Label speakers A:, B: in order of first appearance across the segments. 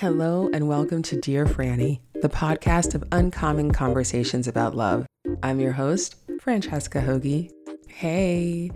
A: Hello, and welcome to Dear Franny, the podcast of uncommon conversations about love. I'm your host, Francesca Hogi. Hey,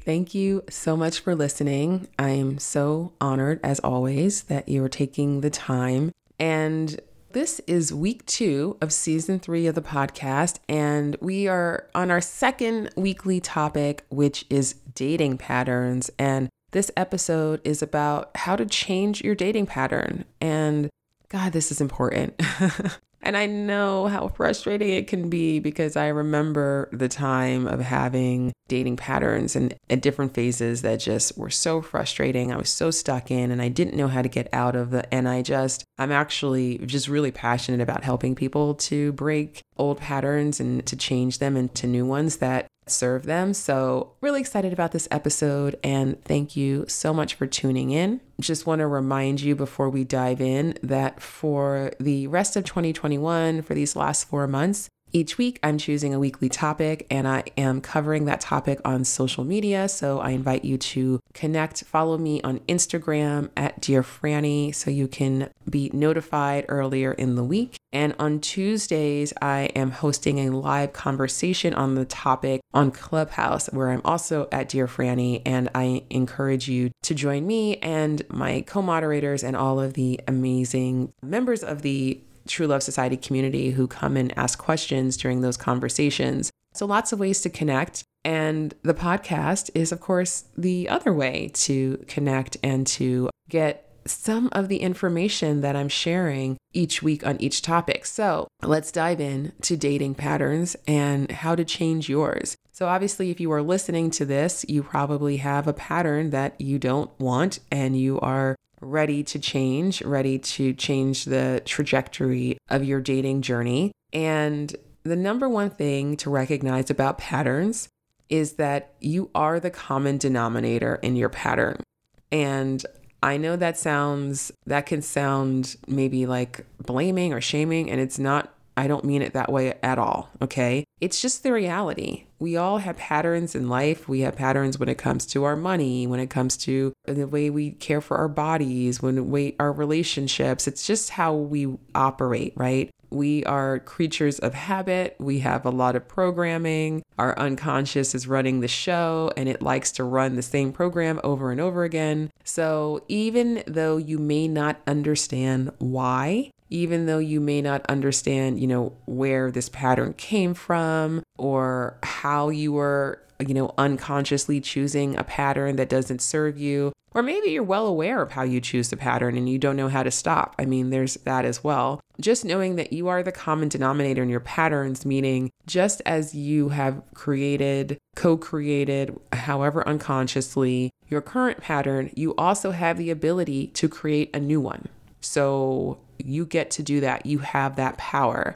A: thank you so much for listening. I am so honored, as always, that you are taking the time. And this is week two of season three of the podcast, and we are on our second weekly topic, which is dating patterns. And this episode is about how to change your dating pattern. And God, this is important. and I know how frustrating it can be because I remember the time of having dating patterns and at different phases that just were so frustrating. I was so stuck in and I didn't know how to get out of the And I just, I'm actually just really passionate about helping people to break old patterns and to change them into new ones that serve them. So, really excited about this episode and thank you so much for tuning in. Just want to remind you before we dive in that for the rest of 2021, for these last four months, each week, I'm choosing a weekly topic and I am covering that topic on social media. So I invite you to connect, follow me on Instagram at Dear Franny so you can be notified earlier in the week. And on Tuesdays, I am hosting a live conversation on the topic on Clubhouse, where I'm also at Dear Franny. And I encourage you to join me and my co moderators and all of the amazing members of the True Love Society community who come and ask questions during those conversations. So, lots of ways to connect. And the podcast is, of course, the other way to connect and to get some of the information that I'm sharing each week on each topic. So let's dive in to dating patterns and how to change yours. So, obviously, if you are listening to this, you probably have a pattern that you don't want and you are ready to change, ready to change the trajectory of your dating journey. And the number one thing to recognize about patterns is that you are the common denominator in your pattern. And I know that sounds, that can sound maybe like blaming or shaming, and it's not I don't mean it that way at all, okay? It's just the reality. We all have patterns in life. We have patterns when it comes to our money, when it comes to the way we care for our bodies, when we our relationships. It's just how we operate, right? We are creatures of habit. We have a lot of programming. Our unconscious is running the show and it likes to run the same program over and over again. So, even though you may not understand why, even though you may not understand, you know, where this pattern came from or how you were, you know, unconsciously choosing a pattern that doesn't serve you. Or maybe you're well aware of how you choose the pattern and you don't know how to stop. I mean, there's that as well. Just knowing that you are the common denominator in your patterns, meaning just as you have created, co created, however unconsciously, your current pattern, you also have the ability to create a new one. So you get to do that. You have that power.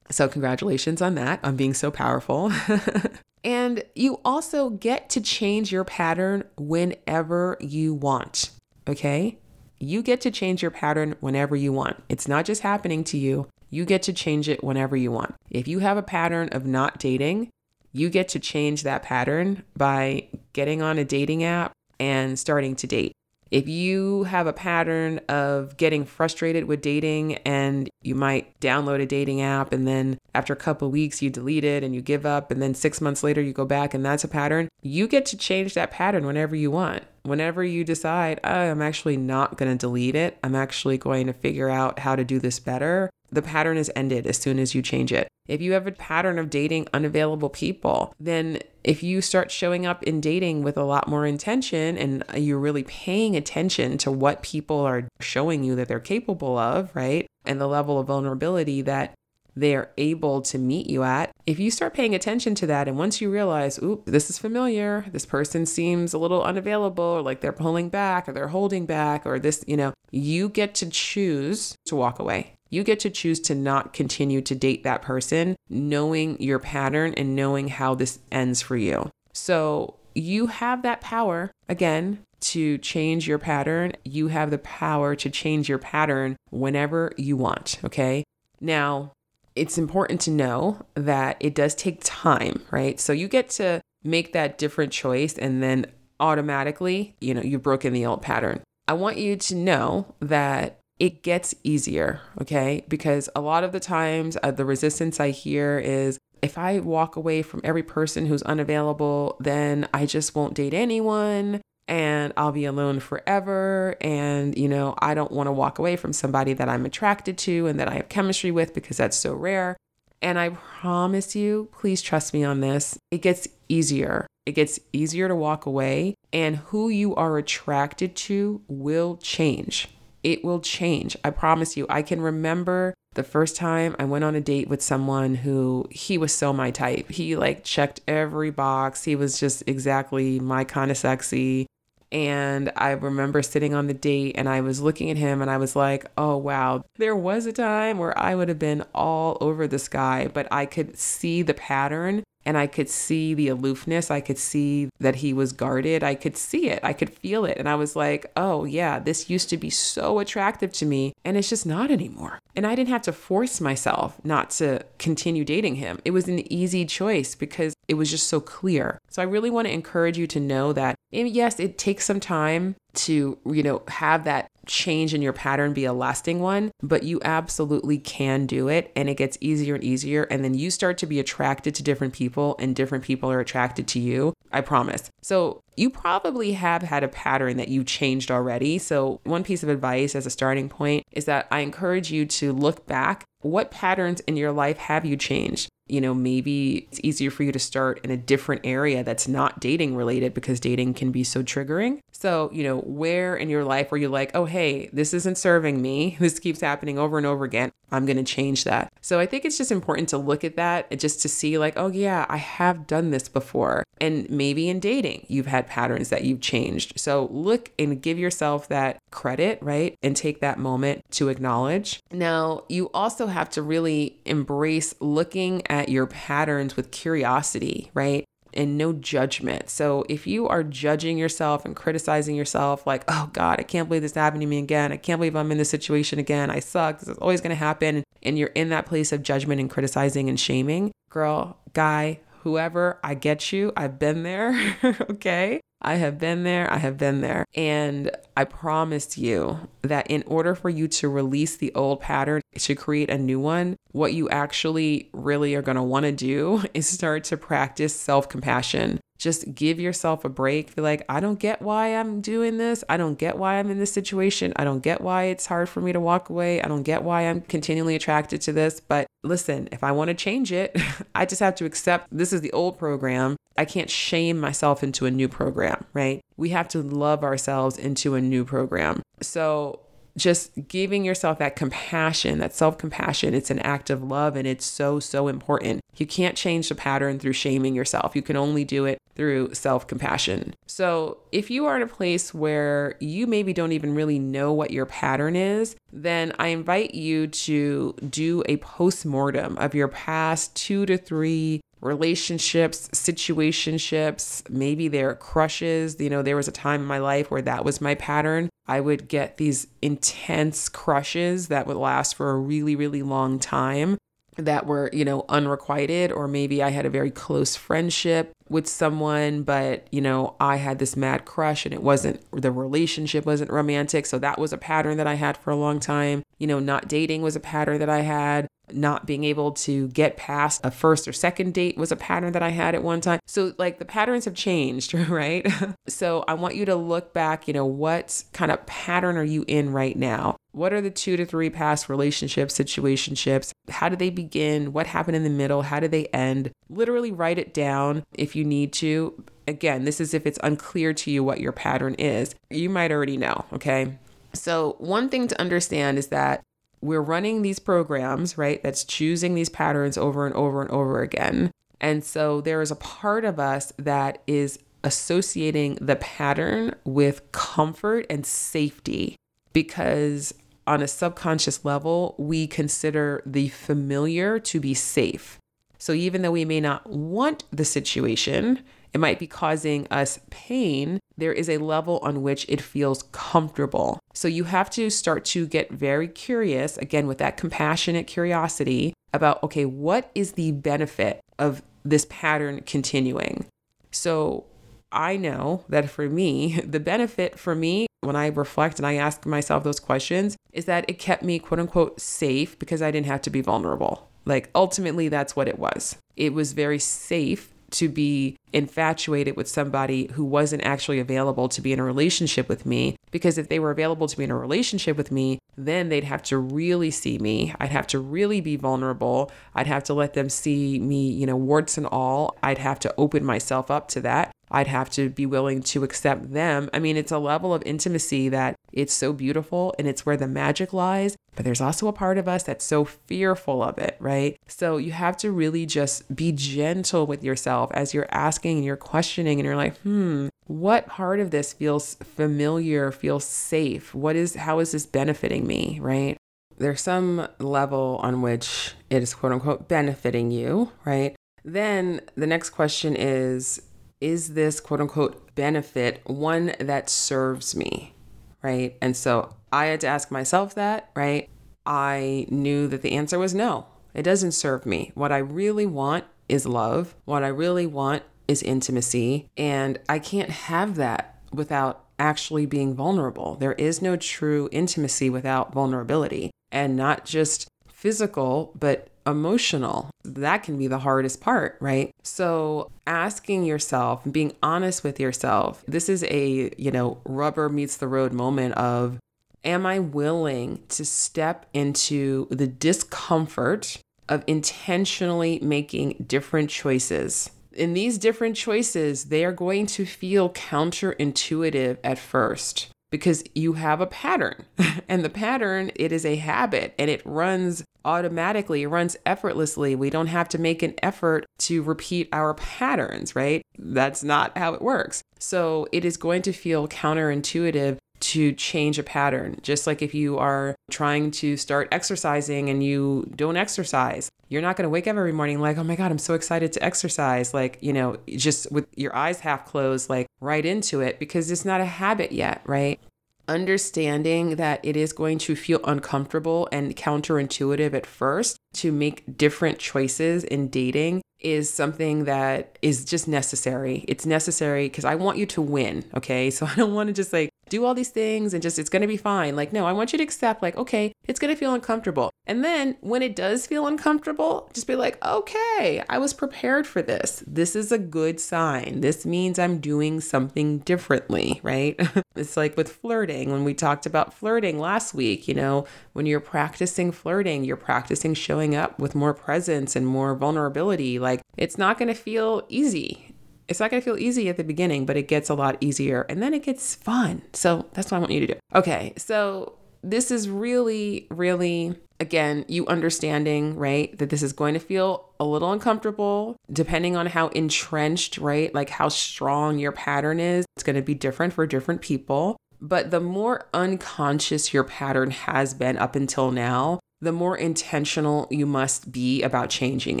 A: So, congratulations on that, on being so powerful. and you also get to change your pattern whenever you want. Okay? You get to change your pattern whenever you want. It's not just happening to you, you get to change it whenever you want. If you have a pattern of not dating, you get to change that pattern by getting on a dating app and starting to date. If you have a pattern of getting frustrated with dating and you might download a dating app and then after a couple weeks you delete it and you give up and then 6 months later you go back and that's a pattern, you get to change that pattern whenever you want. Whenever you decide, oh, I'm actually not going to delete it, I'm actually going to figure out how to do this better, the pattern is ended as soon as you change it. If you have a pattern of dating unavailable people, then if you start showing up in dating with a lot more intention and you're really paying attention to what people are showing you that they're capable of, right? And the level of vulnerability that they're able to meet you at. If you start paying attention to that, and once you realize, oop, this is familiar, this person seems a little unavailable, or like they're pulling back, or they're holding back, or this, you know, you get to choose to walk away. You get to choose to not continue to date that person, knowing your pattern and knowing how this ends for you. So you have that power, again, to change your pattern. You have the power to change your pattern whenever you want. Okay. Now, it's important to know that it does take time, right? So you get to make that different choice and then automatically, you know, you've broken the old pattern. I want you to know that it gets easier, okay? Because a lot of the times uh, the resistance I hear is if I walk away from every person who's unavailable, then I just won't date anyone and I'll be alone forever. And, you know, I don't want to walk away from somebody that I'm attracted to and that I have chemistry with because that's so rare. And I promise you, please trust me on this, it gets easier. It gets easier to walk away, and who you are attracted to will change. It will change. I promise you. I can remember the first time I went on a date with someone who he was so my type. He like checked every box. He was just exactly my kind of sexy. And I remember sitting on the date and I was looking at him and I was like, oh, wow, there was a time where I would have been all over this guy, but I could see the pattern and I could see the aloofness. I could see that he was guarded. I could see it. I could feel it. And I was like, oh, yeah, this used to be so attractive to me, and it's just not anymore. And I didn't have to force myself not to continue dating him. It was an easy choice because it was just so clear. So I really want to encourage you to know that, yes, it takes some time to, you know, have that change in your pattern be a lasting one, but you absolutely can do it and it gets easier and easier. And then you start to be attracted to different people and different people are attracted to you. I promise. So you probably have had a pattern that you changed already. So, one piece of advice as a starting point is that I encourage you to look back. What patterns in your life have you changed? You know, maybe it's easier for you to start in a different area that's not dating related because dating can be so triggering. So, you know, where in your life are you like, oh, hey, this isn't serving me. This keeps happening over and over again. I'm going to change that. So I think it's just important to look at that just to see, like, oh, yeah, I have done this before. And maybe in dating, you've had patterns that you've changed. So look and give yourself that credit, right? And take that moment to acknowledge. Now, you also have to really embrace looking at your patterns with curiosity, right? and no judgment. So if you are judging yourself and criticizing yourself, like, oh God, I can't believe this happened to me again. I can't believe I'm in this situation again. I suck. This is always going to happen. And you're in that place of judgment and criticizing and shaming, girl, guy, whoever, I get you. I've been there. okay. I have been there. I have been there. And I promise you that in order for you to release the old pattern to create a new one, what you actually really are going to want to do is start to practice self compassion just give yourself a break. Be like, I don't get why I'm doing this. I don't get why I'm in this situation. I don't get why it's hard for me to walk away. I don't get why I'm continually attracted to this. But listen, if I want to change it, I just have to accept this is the old program. I can't shame myself into a new program, right? We have to love ourselves into a new program. So just giving yourself that compassion, that self compassion, it's an act of love and it's so, so important. You can't change the pattern through shaming yourself. You can only do it through self compassion. So, if you are in a place where you maybe don't even really know what your pattern is, then I invite you to do a post mortem of your past two to three relationships, situationships, maybe they're crushes. You know, there was a time in my life where that was my pattern. I would get these intense crushes that would last for a really, really long time that were, you know, unrequited, or maybe I had a very close friendship with someone, but, you know, I had this mad crush and it wasn't, the relationship wasn't romantic. So that was a pattern that I had for a long time. You know, not dating was a pattern that I had not being able to get past a first or second date was a pattern that I had at one time. So, like, the patterns have changed, right? so, I want you to look back, you know, what kind of pattern are you in right now? What are the two to three past relationships, situationships? How did they begin? What happened in the middle? How did they end? Literally write it down if you need to. Again, this is if it's unclear to you what your pattern is. You might already know, okay? So, one thing to understand is that we're running these programs, right? That's choosing these patterns over and over and over again. And so there is a part of us that is associating the pattern with comfort and safety because on a subconscious level, we consider the familiar to be safe. So even though we may not want the situation, it might be causing us pain, there is a level on which it feels comfortable. So you have to start to get very curious, again, with that compassionate curiosity about okay, what is the benefit of this pattern continuing? So I know that for me, the benefit for me when I reflect and I ask myself those questions is that it kept me quote unquote safe because I didn't have to be vulnerable. Like ultimately, that's what it was. It was very safe to be infatuated with somebody who wasn't actually available to be in a relationship with me. Because if they were available to be in a relationship with me, then they'd have to really see me. I'd have to really be vulnerable. I'd have to let them see me, you know, warts and all. I'd have to open myself up to that. I'd have to be willing to accept them. I mean, it's a level of intimacy that it's so beautiful and it's where the magic lies. But there's also a part of us that's so fearful of it, right? So you have to really just be gentle with yourself as you're asking and you're questioning and you're like, hmm, what part of this feels familiar, feels safe? What is, how is this benefiting me, right? There's some level on which it is quote unquote benefiting you, right? Then the next question is, is this quote unquote benefit one that serves me? Right. And so I had to ask myself that, right? I knew that the answer was no, it doesn't serve me. What I really want is love. What I really want is intimacy. And I can't have that without actually being vulnerable. There is no true intimacy without vulnerability and not just physical, but emotional. That can be the hardest part, right? So, asking yourself, being honest with yourself. This is a, you know, rubber meets the road moment of am I willing to step into the discomfort of intentionally making different choices? In these different choices, they are going to feel counterintuitive at first because you have a pattern. And the pattern it is a habit and it runs automatically it runs effortlessly. We don't have to make an effort to repeat our patterns right? That's not how it works. So it is going to feel counterintuitive to change a pattern just like if you are trying to start exercising and you don't exercise you're not going to wake up every morning like oh my god i'm so excited to exercise like you know just with your eyes half closed like right into it because it's not a habit yet right understanding that it is going to feel uncomfortable and counterintuitive at first to make different choices in dating is something that is just necessary. It's necessary because I want you to win. Okay. So I don't want to just like do all these things and just it's going to be fine. Like, no, I want you to accept, like, okay, it's going to feel uncomfortable. And then when it does feel uncomfortable, just be like, okay, I was prepared for this. This is a good sign. This means I'm doing something differently, right? it's like with flirting, when we talked about flirting last week, you know, when you're practicing flirting, you're practicing showing up with more presence and more vulnerability. Like, it's not going to feel easy it's not going to feel easy at the beginning, but it gets a lot easier and then it gets fun. So that's what I want you to do. Okay. So this is really, really, again, you understanding, right, that this is going to feel a little uncomfortable depending on how entrenched, right, like how strong your pattern is. It's going to be different for different people. But the more unconscious your pattern has been up until now, the more intentional you must be about changing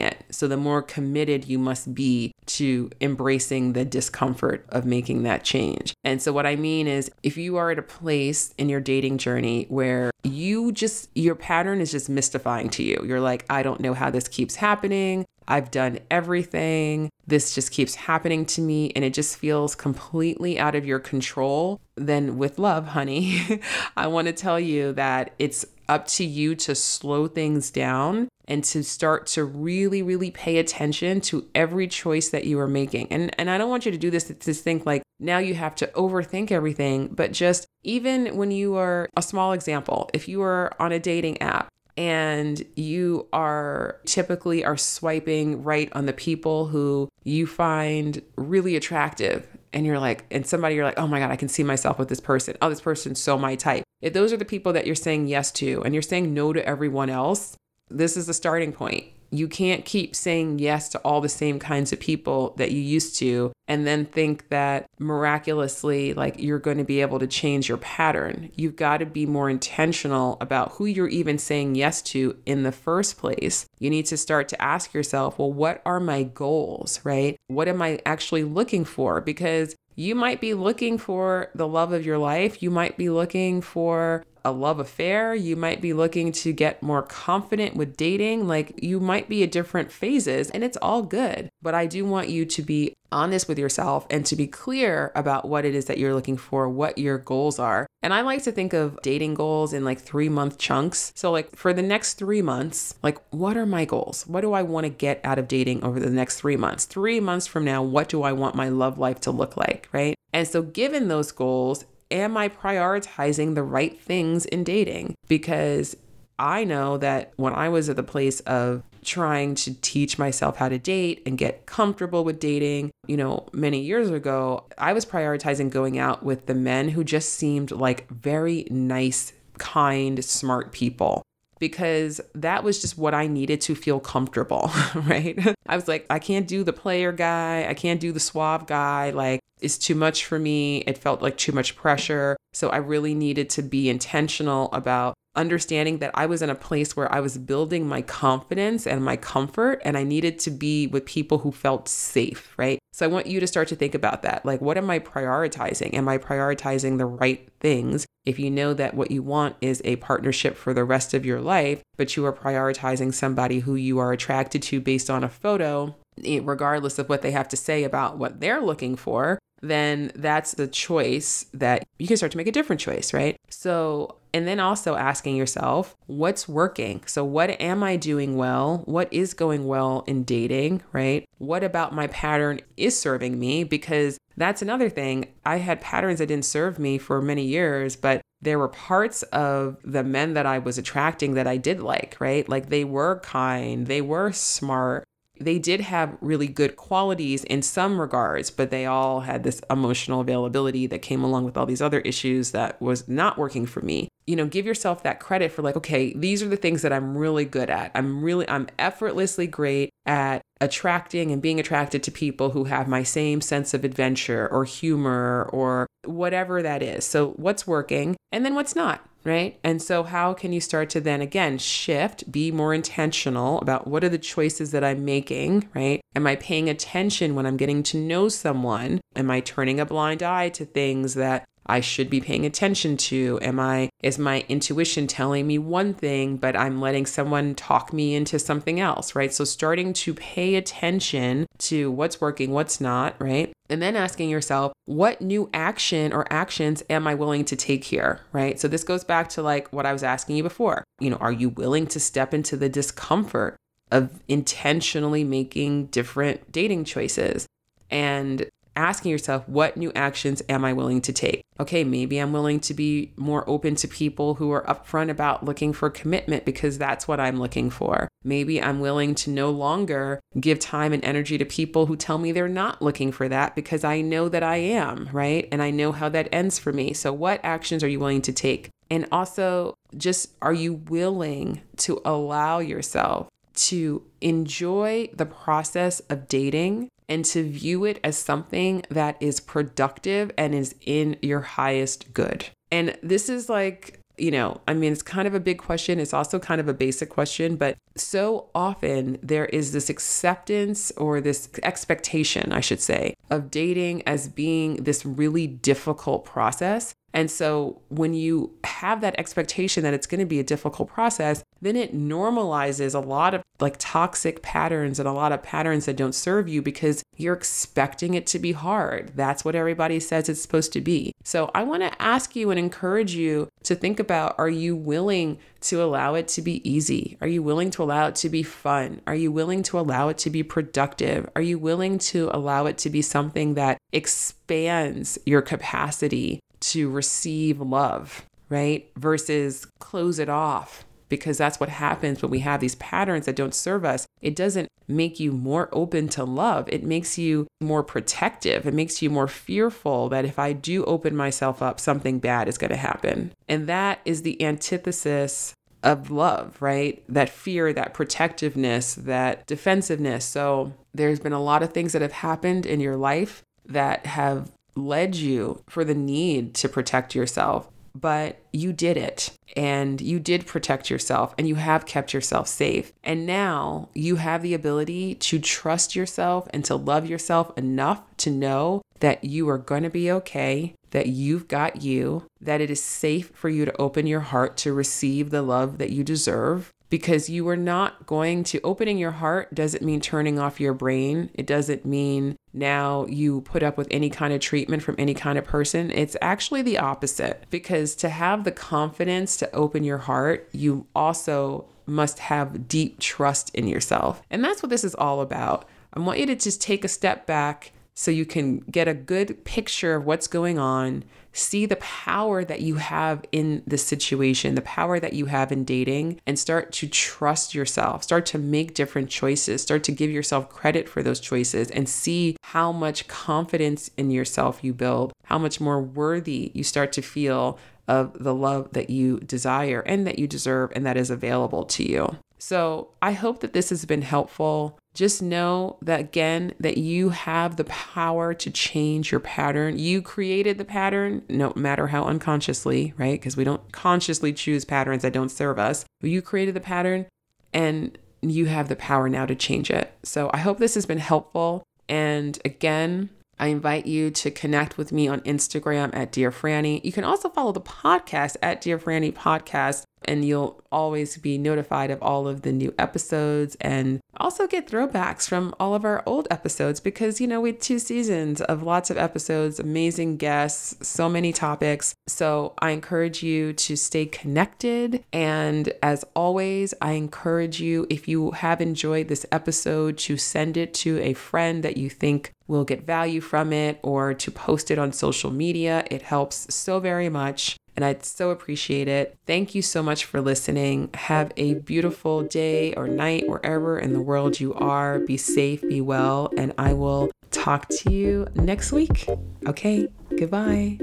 A: it. So, the more committed you must be to embracing the discomfort of making that change. And so, what I mean is, if you are at a place in your dating journey where you just, your pattern is just mystifying to you, you're like, I don't know how this keeps happening. I've done everything. This just keeps happening to me and it just feels completely out of your control. Then, with love, honey, I want to tell you that it's up to you to slow things down and to start to really really pay attention to every choice that you are making and and I don't want you to do this to think like now you have to overthink everything but just even when you are a small example if you are on a dating app and you are typically are swiping right on the people who you find really attractive. And you're like and somebody you're like oh my god i can see myself with this person. Oh this person's so my type. If those are the people that you're saying yes to and you're saying no to everyone else this is the starting point you can't keep saying yes to all the same kinds of people that you used to and then think that miraculously like you're going to be able to change your pattern. You've got to be more intentional about who you're even saying yes to in the first place. You need to start to ask yourself, well, what are my goals, right? What am I actually looking for? Because you might be looking for the love of your life. You might be looking for a love affair. You might be looking to get more confident with dating. Like you might be at different phases and it's all good. But I do want you to be honest with yourself and to be clear about what it is that you're looking for, what your goals are. And I like to think of dating goals in like three month chunks. So, like for the next three months, like what are my goals? What do I want to get out of dating over the next three months? Three months from now, what do I want my love life to look like? Right. And so, given those goals, am I prioritizing the right things in dating? Because I know that when I was at the place of trying to teach myself how to date and get comfortable with dating, you know, many years ago, I was prioritizing going out with the men who just seemed like very nice, kind, smart people because that was just what I needed to feel comfortable, right? I was like, I can't do the player guy, I can't do the suave guy. Like, it's too much for me. It felt like too much pressure. So I really needed to be intentional about understanding that I was in a place where I was building my confidence and my comfort, and I needed to be with people who felt safe, right? So I want you to start to think about that. Like, what am I prioritizing? Am I prioritizing the right things? If you know that what you want is a partnership for the rest of your life, but you are prioritizing somebody who you are attracted to based on a photo, eh, regardless of what they have to say about what they're looking for, then that's the choice that you can start to make a different choice, right? So, and then also asking yourself, what's working? So, what am I doing well? What is going well in dating, right? What about my pattern is serving me? Because that's another thing. I had patterns that didn't serve me for many years, but there were parts of the men that I was attracting that I did like, right? Like they were kind, they were smart, they did have really good qualities in some regards, but they all had this emotional availability that came along with all these other issues that was not working for me. You know, give yourself that credit for like, okay, these are the things that I'm really good at. I'm really, I'm effortlessly great at attracting and being attracted to people who have my same sense of adventure or humor or whatever that is. So, what's working and then what's not? Right? And so, how can you start to then again shift, be more intentional about what are the choices that I'm making, right? Am I paying attention when I'm getting to know someone? Am I turning a blind eye to things that I should be paying attention to? Am I, is my intuition telling me one thing, but I'm letting someone talk me into something else, right? So starting to pay attention to what's working, what's not, right? And then asking yourself, what new action or actions am I willing to take here, right? So this goes back to like what I was asking you before. You know, are you willing to step into the discomfort of intentionally making different dating choices? And asking yourself, what new actions am I willing to take? Okay, maybe I'm willing to be more open to people who are upfront about looking for commitment because that's what I'm looking for. Maybe I'm willing to no longer give time and energy to people who tell me they're not looking for that because I know that I am, right? And I know how that ends for me. So, what actions are you willing to take? And also, just are you willing to allow yourself to enjoy the process of dating and to view it as something that is productive and is in your highest good. And this is like, you know, I mean, it's kind of a big question. It's also kind of a basic question, but so often there is this acceptance or this expectation, I should say, of dating as being this really difficult process. And so when you have that expectation that it's going to be a difficult process, then it normalizes a lot of like toxic patterns and a lot of patterns that don't serve you because you're expecting it to be hard. That's what everybody says it's supposed to be. So I want to ask you and encourage you to think about are you willing to allow it to be easy? Are you willing to allow it to be fun? Are you willing to allow it to be productive? Are you willing to allow it to be something that expands your capacity to receive love, right? Versus close it off because that's what happens when we have these patterns that don't serve us. It doesn't make you more open to love. It makes you more protective. It makes you more fearful that if I do open myself up, something bad is going to happen. And that is the antithesis of love, right? That fear, that protectiveness, that defensiveness. So there's been a lot of things that have happened in your life that have led you for the need to protect yourself, but you did it and you did protect yourself and you have kept yourself safe. And now you have the ability to trust yourself and to love yourself enough to know that you are going to be okay, that you've got you, that it is safe for you to open your heart to receive the love that you deserve, because you are not going to opening your heart doesn't mean turning off your brain. It doesn't mean now you put up with any kind of treatment from any kind of person. It's actually the opposite because to have the confidence to open your heart, you also must have deep trust in yourself. And that's what this is all about. I want you to just take a step back so you can get a good picture of what's going on, see the power that you have in the situation, the power that you have in dating, and start to trust yourself, start to make different choices, start to give yourself credit for those choices, and see how much confidence in yourself you build, how much more worthy you start to feel of the love that you desire and that you deserve and that is available to you. So I hope that this has been helpful. Just know that again, that you have the power to change your pattern. You created the pattern, no matter how unconsciously, right? Because we don't consciously choose patterns that don't serve us. You created the pattern and you have the power now to change it. So I hope this has been helpful. And again, I invite you to connect with me on Instagram at Dear Franny. You can also follow the podcast at Dear Franny Podcast and you'll always be notified of all of the new episodes and also get throwbacks from all of our old episodes because you know we had two seasons of lots of episodes amazing guests so many topics. So i encourage you to stay connected. And as always i encourage you if you have enjoyed this episode to send it to a friend that you think will get value from it or to post it on social media. It helps so very much and I'd so appreciate it. Thank you so much for listening. Have a beautiful day or night wherever in the world you are. Be safe, be well, and I will talk to you next week. Okay, goodbye.